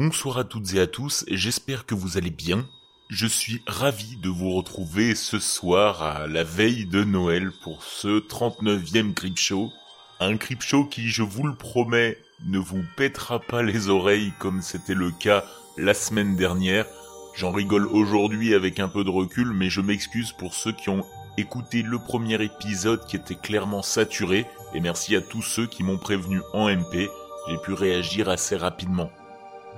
Bonsoir à toutes et à tous, j'espère que vous allez bien. Je suis ravi de vous retrouver ce soir à la veille de Noël pour ce 39e Crip Show. Un Crip Show qui, je vous le promets, ne vous pètera pas les oreilles comme c'était le cas la semaine dernière. J'en rigole aujourd'hui avec un peu de recul, mais je m'excuse pour ceux qui ont écouté le premier épisode qui était clairement saturé, et merci à tous ceux qui m'ont prévenu en MP, j'ai pu réagir assez rapidement.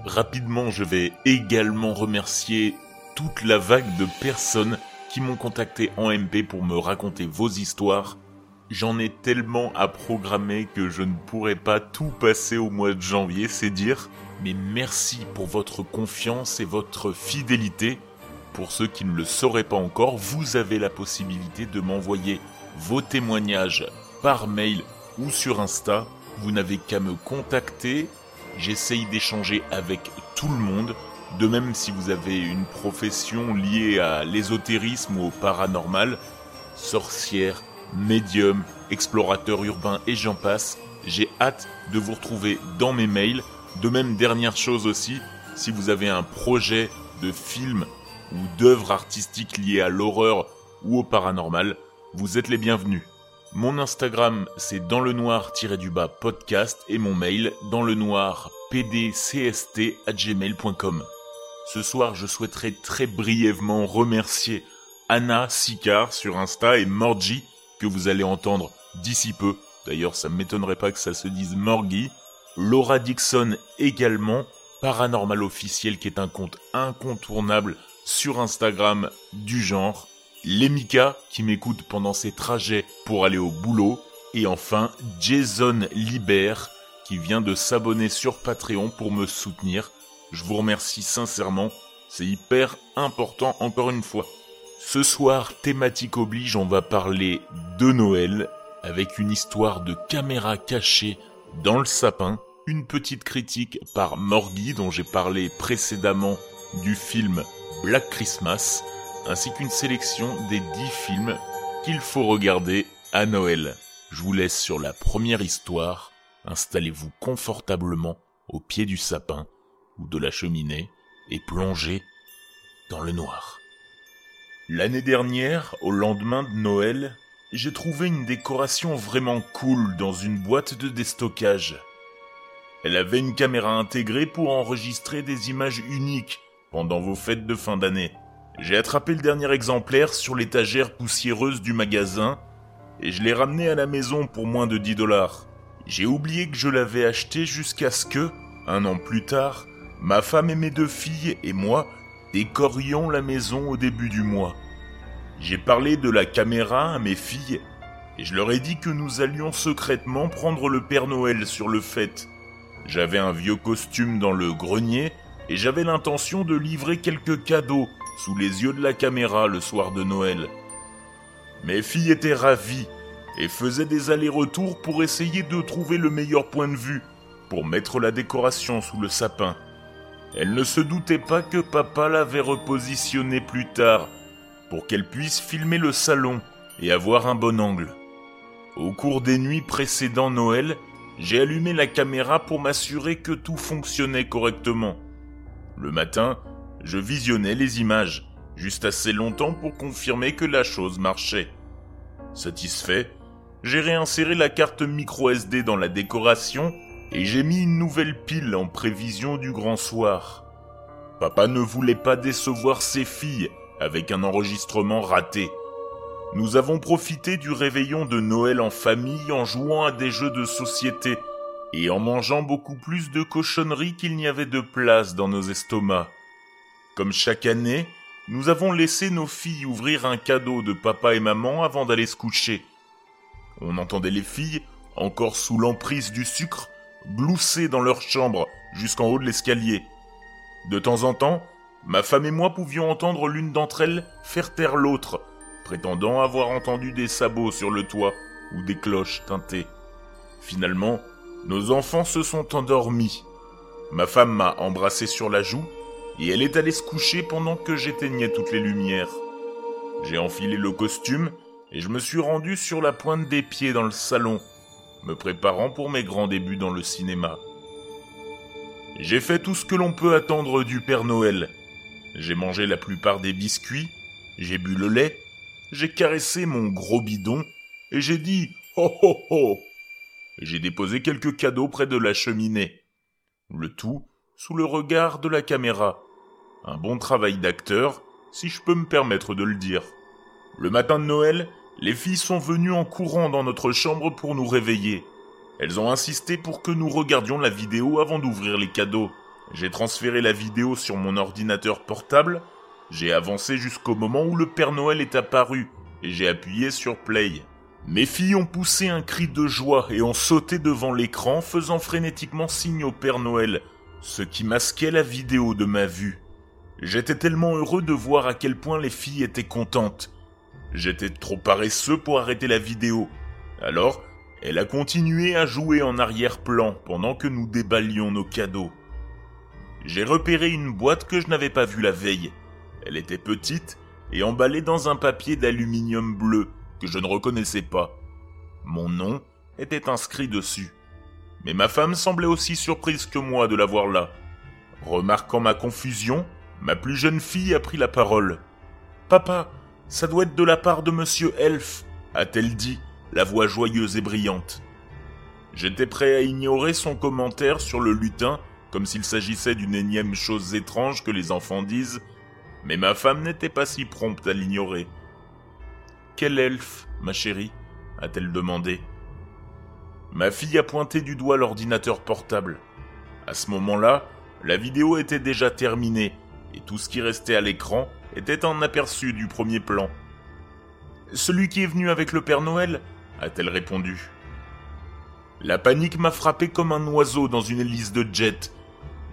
Rapidement, je vais également remercier toute la vague de personnes qui m'ont contacté en MP pour me raconter vos histoires. J'en ai tellement à programmer que je ne pourrai pas tout passer au mois de janvier, c'est dire. Mais merci pour votre confiance et votre fidélité. Pour ceux qui ne le sauraient pas encore, vous avez la possibilité de m'envoyer vos témoignages par mail ou sur Insta. Vous n'avez qu'à me contacter J'essaye d'échanger avec tout le monde. De même, si vous avez une profession liée à l'ésotérisme ou au paranormal, sorcière, médium, explorateur urbain et j'en passe, j'ai hâte de vous retrouver dans mes mails. De même, dernière chose aussi, si vous avez un projet de film ou d'œuvre artistique liée à l'horreur ou au paranormal, vous êtes les bienvenus. Mon Instagram, c'est dans le noir-du-bas podcast et mon mail dans le noir pdcst@gmail.com. Ce soir, je souhaiterais très brièvement remercier Anna Sicard sur Insta et Morgie que vous allez entendre d'ici peu. D'ailleurs, ça m'étonnerait pas que ça se dise Morgie. Laura Dixon également, Paranormal officiel qui est un compte incontournable sur Instagram du genre les Mika qui m'écoutent pendant ses trajets pour aller au boulot, et enfin Jason Libert qui vient de s'abonner sur Patreon pour me soutenir. Je vous remercie sincèrement, c'est hyper important encore une fois. Ce soir, thématique oblige, on va parler de Noël avec une histoire de caméra cachée dans le sapin, une petite critique par Morgui dont j'ai parlé précédemment du film Black Christmas, ainsi qu'une sélection des 10 films qu'il faut regarder à Noël. Je vous laisse sur la première histoire. Installez-vous confortablement au pied du sapin ou de la cheminée et plongez dans le noir. L'année dernière, au lendemain de Noël, j'ai trouvé une décoration vraiment cool dans une boîte de déstockage. Elle avait une caméra intégrée pour enregistrer des images uniques pendant vos fêtes de fin d'année. J'ai attrapé le dernier exemplaire sur l'étagère poussiéreuse du magasin et je l'ai ramené à la maison pour moins de 10 dollars. J'ai oublié que je l'avais acheté jusqu'à ce que, un an plus tard, ma femme et mes deux filles et moi décorions la maison au début du mois. J'ai parlé de la caméra à mes filles et je leur ai dit que nous allions secrètement prendre le Père Noël sur le fait. J'avais un vieux costume dans le grenier et j'avais l'intention de livrer quelques cadeaux sous les yeux de la caméra le soir de Noël. Mes filles étaient ravies et faisaient des allers-retours pour essayer de trouver le meilleur point de vue pour mettre la décoration sous le sapin. Elles ne se doutaient pas que papa l'avait repositionné plus tard pour qu'elles puissent filmer le salon et avoir un bon angle. Au cours des nuits précédant Noël, j'ai allumé la caméra pour m'assurer que tout fonctionnait correctement. Le matin, je visionnais les images, juste assez longtemps pour confirmer que la chose marchait. Satisfait, j'ai réinséré la carte micro SD dans la décoration et j'ai mis une nouvelle pile en prévision du grand soir. Papa ne voulait pas décevoir ses filles avec un enregistrement raté. Nous avons profité du réveillon de Noël en famille en jouant à des jeux de société et en mangeant beaucoup plus de cochonneries qu'il n'y avait de place dans nos estomacs. Comme chaque année, nous avons laissé nos filles ouvrir un cadeau de papa et maman avant d'aller se coucher. On entendait les filles, encore sous l'emprise du sucre, glousser dans leur chambre jusqu'en haut de l'escalier. De temps en temps, ma femme et moi pouvions entendre l'une d'entre elles faire taire l'autre, prétendant avoir entendu des sabots sur le toit ou des cloches teintées. Finalement, nos enfants se sont endormis. Ma femme m'a embrassé sur la joue et elle est allée se coucher pendant que j'éteignais toutes les lumières. J'ai enfilé le costume et je me suis rendu sur la pointe des pieds dans le salon, me préparant pour mes grands débuts dans le cinéma. J'ai fait tout ce que l'on peut attendre du Père Noël. J'ai mangé la plupart des biscuits, j'ai bu le lait, j'ai caressé mon gros bidon, et j'ai dit Ho ho J'ai déposé quelques cadeaux près de la cheminée. Le tout sous le regard de la caméra. Un bon travail d'acteur, si je peux me permettre de le dire. Le matin de Noël, les filles sont venues en courant dans notre chambre pour nous réveiller. Elles ont insisté pour que nous regardions la vidéo avant d'ouvrir les cadeaux. J'ai transféré la vidéo sur mon ordinateur portable, j'ai avancé jusqu'au moment où le Père Noël est apparu, et j'ai appuyé sur Play. Mes filles ont poussé un cri de joie et ont sauté devant l'écran faisant frénétiquement signe au Père Noël, ce qui masquait la vidéo de ma vue. J'étais tellement heureux de voir à quel point les filles étaient contentes. J'étais trop paresseux pour arrêter la vidéo. Alors, elle a continué à jouer en arrière-plan pendant que nous déballions nos cadeaux. J'ai repéré une boîte que je n'avais pas vue la veille. Elle était petite et emballée dans un papier d'aluminium bleu que je ne reconnaissais pas. Mon nom était inscrit dessus. Mais ma femme semblait aussi surprise que moi de la voir là. Remarquant ma confusion, ma plus jeune fille a pris la parole. Papa, ça doit être de la part de monsieur Elf, a-t-elle dit, la voix joyeuse et brillante. J'étais prêt à ignorer son commentaire sur le lutin, comme s'il s'agissait d'une énième chose étrange que les enfants disent, mais ma femme n'était pas si prompte à l'ignorer. Quel elfe, ma chérie a-t-elle demandé. Ma fille a pointé du doigt l'ordinateur portable. À ce moment-là, la vidéo était déjà terminée, et tout ce qui restait à l'écran était un aperçu du premier plan. Celui qui est venu avec le Père Noël a-t-elle répondu. La panique m'a frappé comme un oiseau dans une hélice de jet.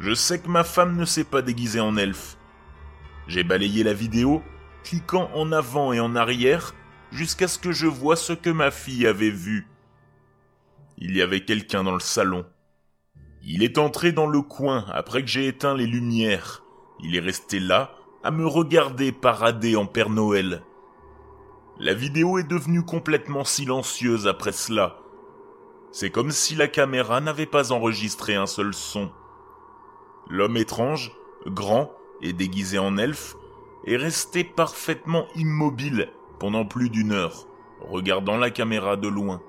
Je sais que ma femme ne s'est pas déguisée en elfe. J'ai balayé la vidéo, cliquant en avant et en arrière, jusqu'à ce que je vois ce que ma fille avait vu. Il y avait quelqu'un dans le salon. Il est entré dans le coin après que j'ai éteint les lumières. Il est resté là, à me regarder parader en Père Noël. La vidéo est devenue complètement silencieuse après cela. C'est comme si la caméra n'avait pas enregistré un seul son. L'homme étrange, grand et déguisé en elfe, est resté parfaitement immobile pendant plus d'une heure, regardant la caméra de loin.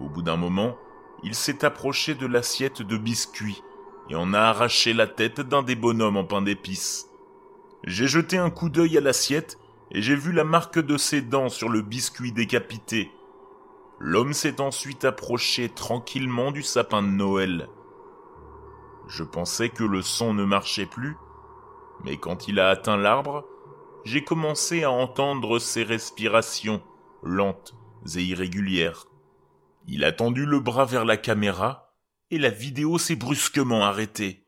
Au bout d'un moment, il s'est approché de l'assiette de biscuits et en a arraché la tête d'un des bonhommes en pain d'épices. J'ai jeté un coup d'œil à l'assiette et j'ai vu la marque de ses dents sur le biscuit décapité. L'homme s'est ensuite approché tranquillement du sapin de Noël. Je pensais que le son ne marchait plus, mais quand il a atteint l'arbre, j'ai commencé à entendre ses respirations lentes et irrégulières. Il a tendu le bras vers la caméra et la vidéo s'est brusquement arrêtée.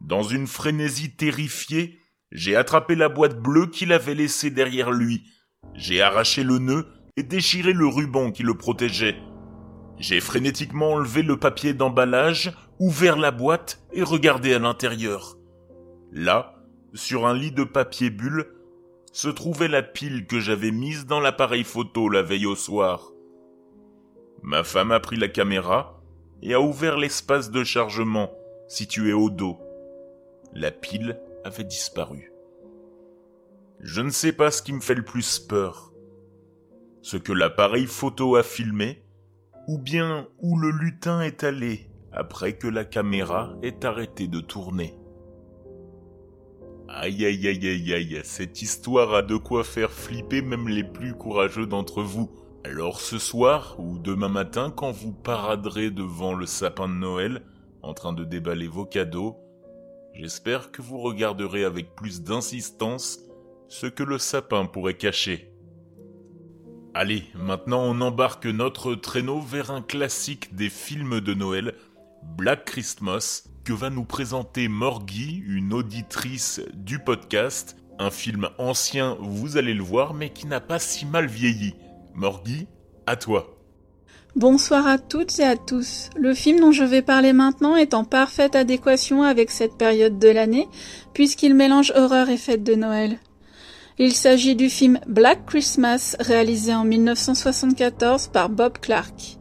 Dans une frénésie terrifiée, j'ai attrapé la boîte bleue qu'il avait laissée derrière lui. J'ai arraché le nœud et déchiré le ruban qui le protégeait. J'ai frénétiquement enlevé le papier d'emballage, ouvert la boîte et regardé à l'intérieur. Là, sur un lit de papier bulle, se trouvait la pile que j'avais mise dans l'appareil photo la veille au soir. Ma femme a pris la caméra et a ouvert l'espace de chargement situé au dos. La pile avait disparu. Je ne sais pas ce qui me fait le plus peur. Ce que l'appareil photo a filmé, ou bien où le lutin est allé après que la caméra ait arrêté de tourner. Aïe aïe aïe aïe aïe, cette histoire a de quoi faire flipper même les plus courageux d'entre vous. Alors ce soir ou demain matin, quand vous paraderez devant le sapin de Noël, en train de déballer vos cadeaux, j'espère que vous regarderez avec plus d'insistance ce que le sapin pourrait cacher. Allez, maintenant on embarque notre traîneau vers un classique des films de Noël, Black Christmas, que va nous présenter Morgy, une auditrice du podcast. Un film ancien, vous allez le voir, mais qui n'a pas si mal vieilli. Morgy, à toi. Bonsoir à toutes et à tous. Le film dont je vais parler maintenant est en parfaite adéquation avec cette période de l'année, puisqu'il mélange horreur et fête de Noël. Il s'agit du film Black Christmas, réalisé en 1974 par Bob Clark.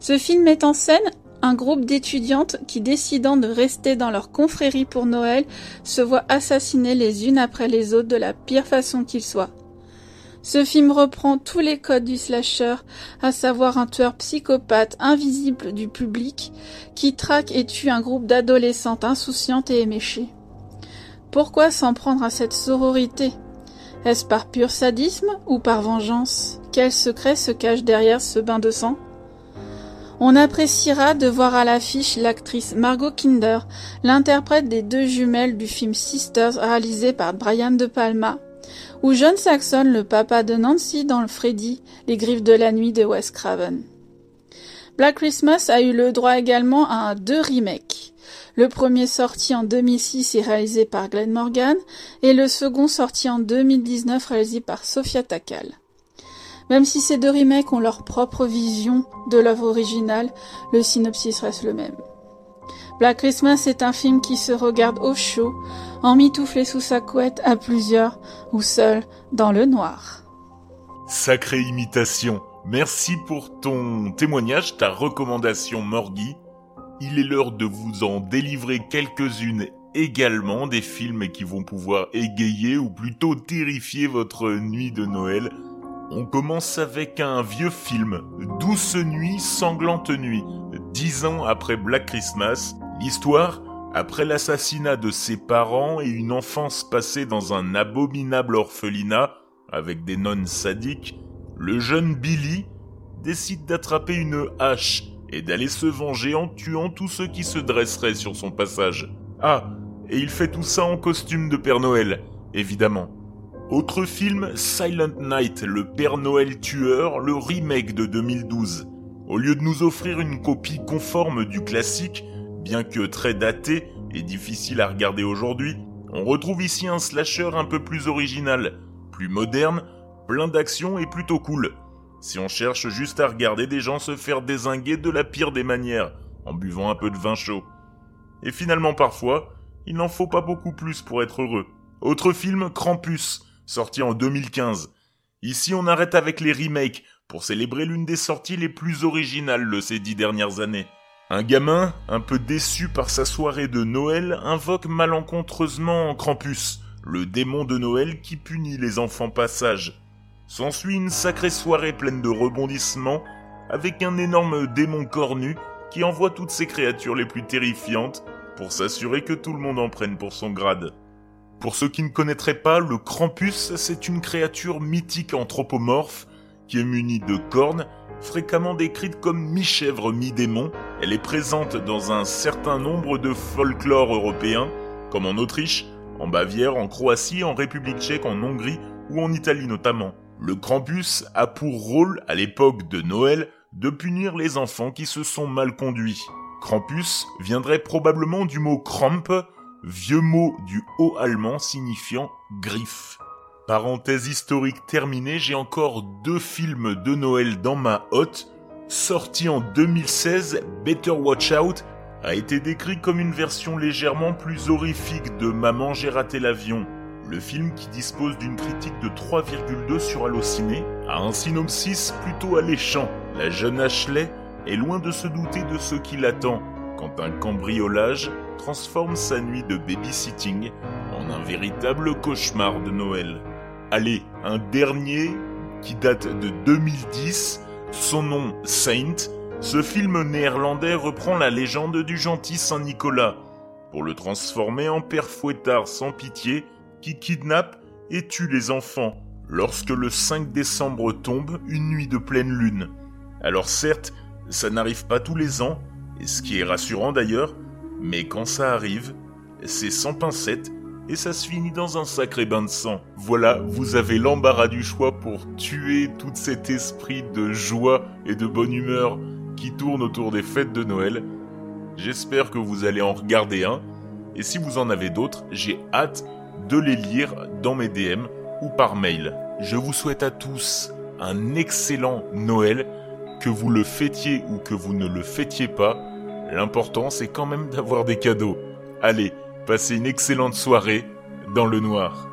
Ce film met en scène un groupe d'étudiantes qui, décidant de rester dans leur confrérie pour Noël, se voient assassiner les unes après les autres de la pire façon qu'il soit. Ce film reprend tous les codes du slasher, à savoir un tueur psychopathe invisible du public qui traque et tue un groupe d'adolescentes insouciantes et éméchées. Pourquoi s'en prendre à cette sororité? Est-ce par pur sadisme ou par vengeance? Quel secret se cache derrière ce bain de sang? On appréciera de voir à l'affiche l'actrice Margot Kinder, l'interprète des deux jumelles du film Sisters réalisé par Brian De Palma, ou John Saxon, le papa de Nancy dans le Freddy, Les griffes de la nuit de Wes Craven. Black Christmas a eu le droit également à deux remakes. Le premier sorti en 2006 et réalisé par Glenn Morgan, et le second sorti en 2019 réalisé par Sofia Takal. Même si ces deux remakes ont leur propre vision de l'œuvre originale, le synopsis reste le même. Black Christmas est un film qui se regarde au chaud, emmitouflé sous sa couette à plusieurs ou seul dans le noir. Sacrée imitation. Merci pour ton témoignage, ta recommandation Morgui. Il est l'heure de vous en délivrer quelques-unes également, des films qui vont pouvoir égayer ou plutôt terrifier votre nuit de Noël on commence avec un vieux film, Douce nuit, sanglante nuit, dix ans après Black Christmas. L'histoire, après l'assassinat de ses parents et une enfance passée dans un abominable orphelinat avec des nonnes sadiques, le jeune Billy décide d'attraper une hache et d'aller se venger en tuant tous ceux qui se dresseraient sur son passage. Ah, et il fait tout ça en costume de Père Noël, évidemment. Autre film, Silent Night, le Père Noël tueur, le remake de 2012. Au lieu de nous offrir une copie conforme du classique, bien que très daté et difficile à regarder aujourd'hui, on retrouve ici un slasher un peu plus original, plus moderne, plein d'action et plutôt cool. Si on cherche juste à regarder des gens se faire désinguer de la pire des manières, en buvant un peu de vin chaud. Et finalement parfois, il n'en faut pas beaucoup plus pour être heureux. Autre film, Krampus, sorti en 2015. Ici, on arrête avec les remakes pour célébrer l'une des sorties les plus originales de ces dix dernières années. Un gamin, un peu déçu par sa soirée de Noël, invoque malencontreusement Krampus, le démon de Noël qui punit les enfants passages. S'ensuit une sacrée soirée pleine de rebondissements, avec un énorme démon cornu qui envoie toutes ses créatures les plus terrifiantes pour s'assurer que tout le monde en prenne pour son grade. Pour ceux qui ne connaîtraient pas, le Krampus, c'est une créature mythique anthropomorphe qui est munie de cornes, fréquemment décrite comme mi-chèvre, mi-démon. Elle est présente dans un certain nombre de folklores européens, comme en Autriche, en Bavière, en Croatie, en République tchèque, en Hongrie ou en Italie notamment. Le Krampus a pour rôle, à l'époque de Noël, de punir les enfants qui se sont mal conduits. Krampus viendrait probablement du mot Kramp, vieux mot du haut allemand signifiant griffe. Parenthèse historique terminée, j'ai encore deux films de Noël dans ma hotte. Sorti en 2016, Better Watch Out a été décrit comme une version légèrement plus horrifique de Maman j'ai raté l'avion. Le film, qui dispose d'une critique de 3,2 sur Allociné, a un synopsis plutôt alléchant. La jeune Ashley est loin de se douter de ce qui l'attend quand un cambriolage transforme sa nuit de babysitting en un véritable cauchemar de Noël. Allez, un dernier qui date de 2010, son nom Saint, ce film néerlandais reprend la légende du gentil Saint Nicolas pour le transformer en père fouettard sans pitié qui kidnappe et tue les enfants lorsque le 5 décembre tombe une nuit de pleine lune. Alors certes, ça n'arrive pas tous les ans, ce qui est rassurant d'ailleurs, mais quand ça arrive, c'est sans pincette et ça se finit dans un sacré bain de sang. Voilà, vous avez l'embarras du choix pour tuer tout cet esprit de joie et de bonne humeur qui tourne autour des fêtes de Noël. J'espère que vous allez en regarder un, et si vous en avez d'autres, j'ai hâte de les lire dans mes DM ou par mail. Je vous souhaite à tous un excellent Noël, que vous le fêtiez ou que vous ne le fêtiez pas. L'important, c'est quand même d'avoir des cadeaux. Allez, passez une excellente soirée dans le noir.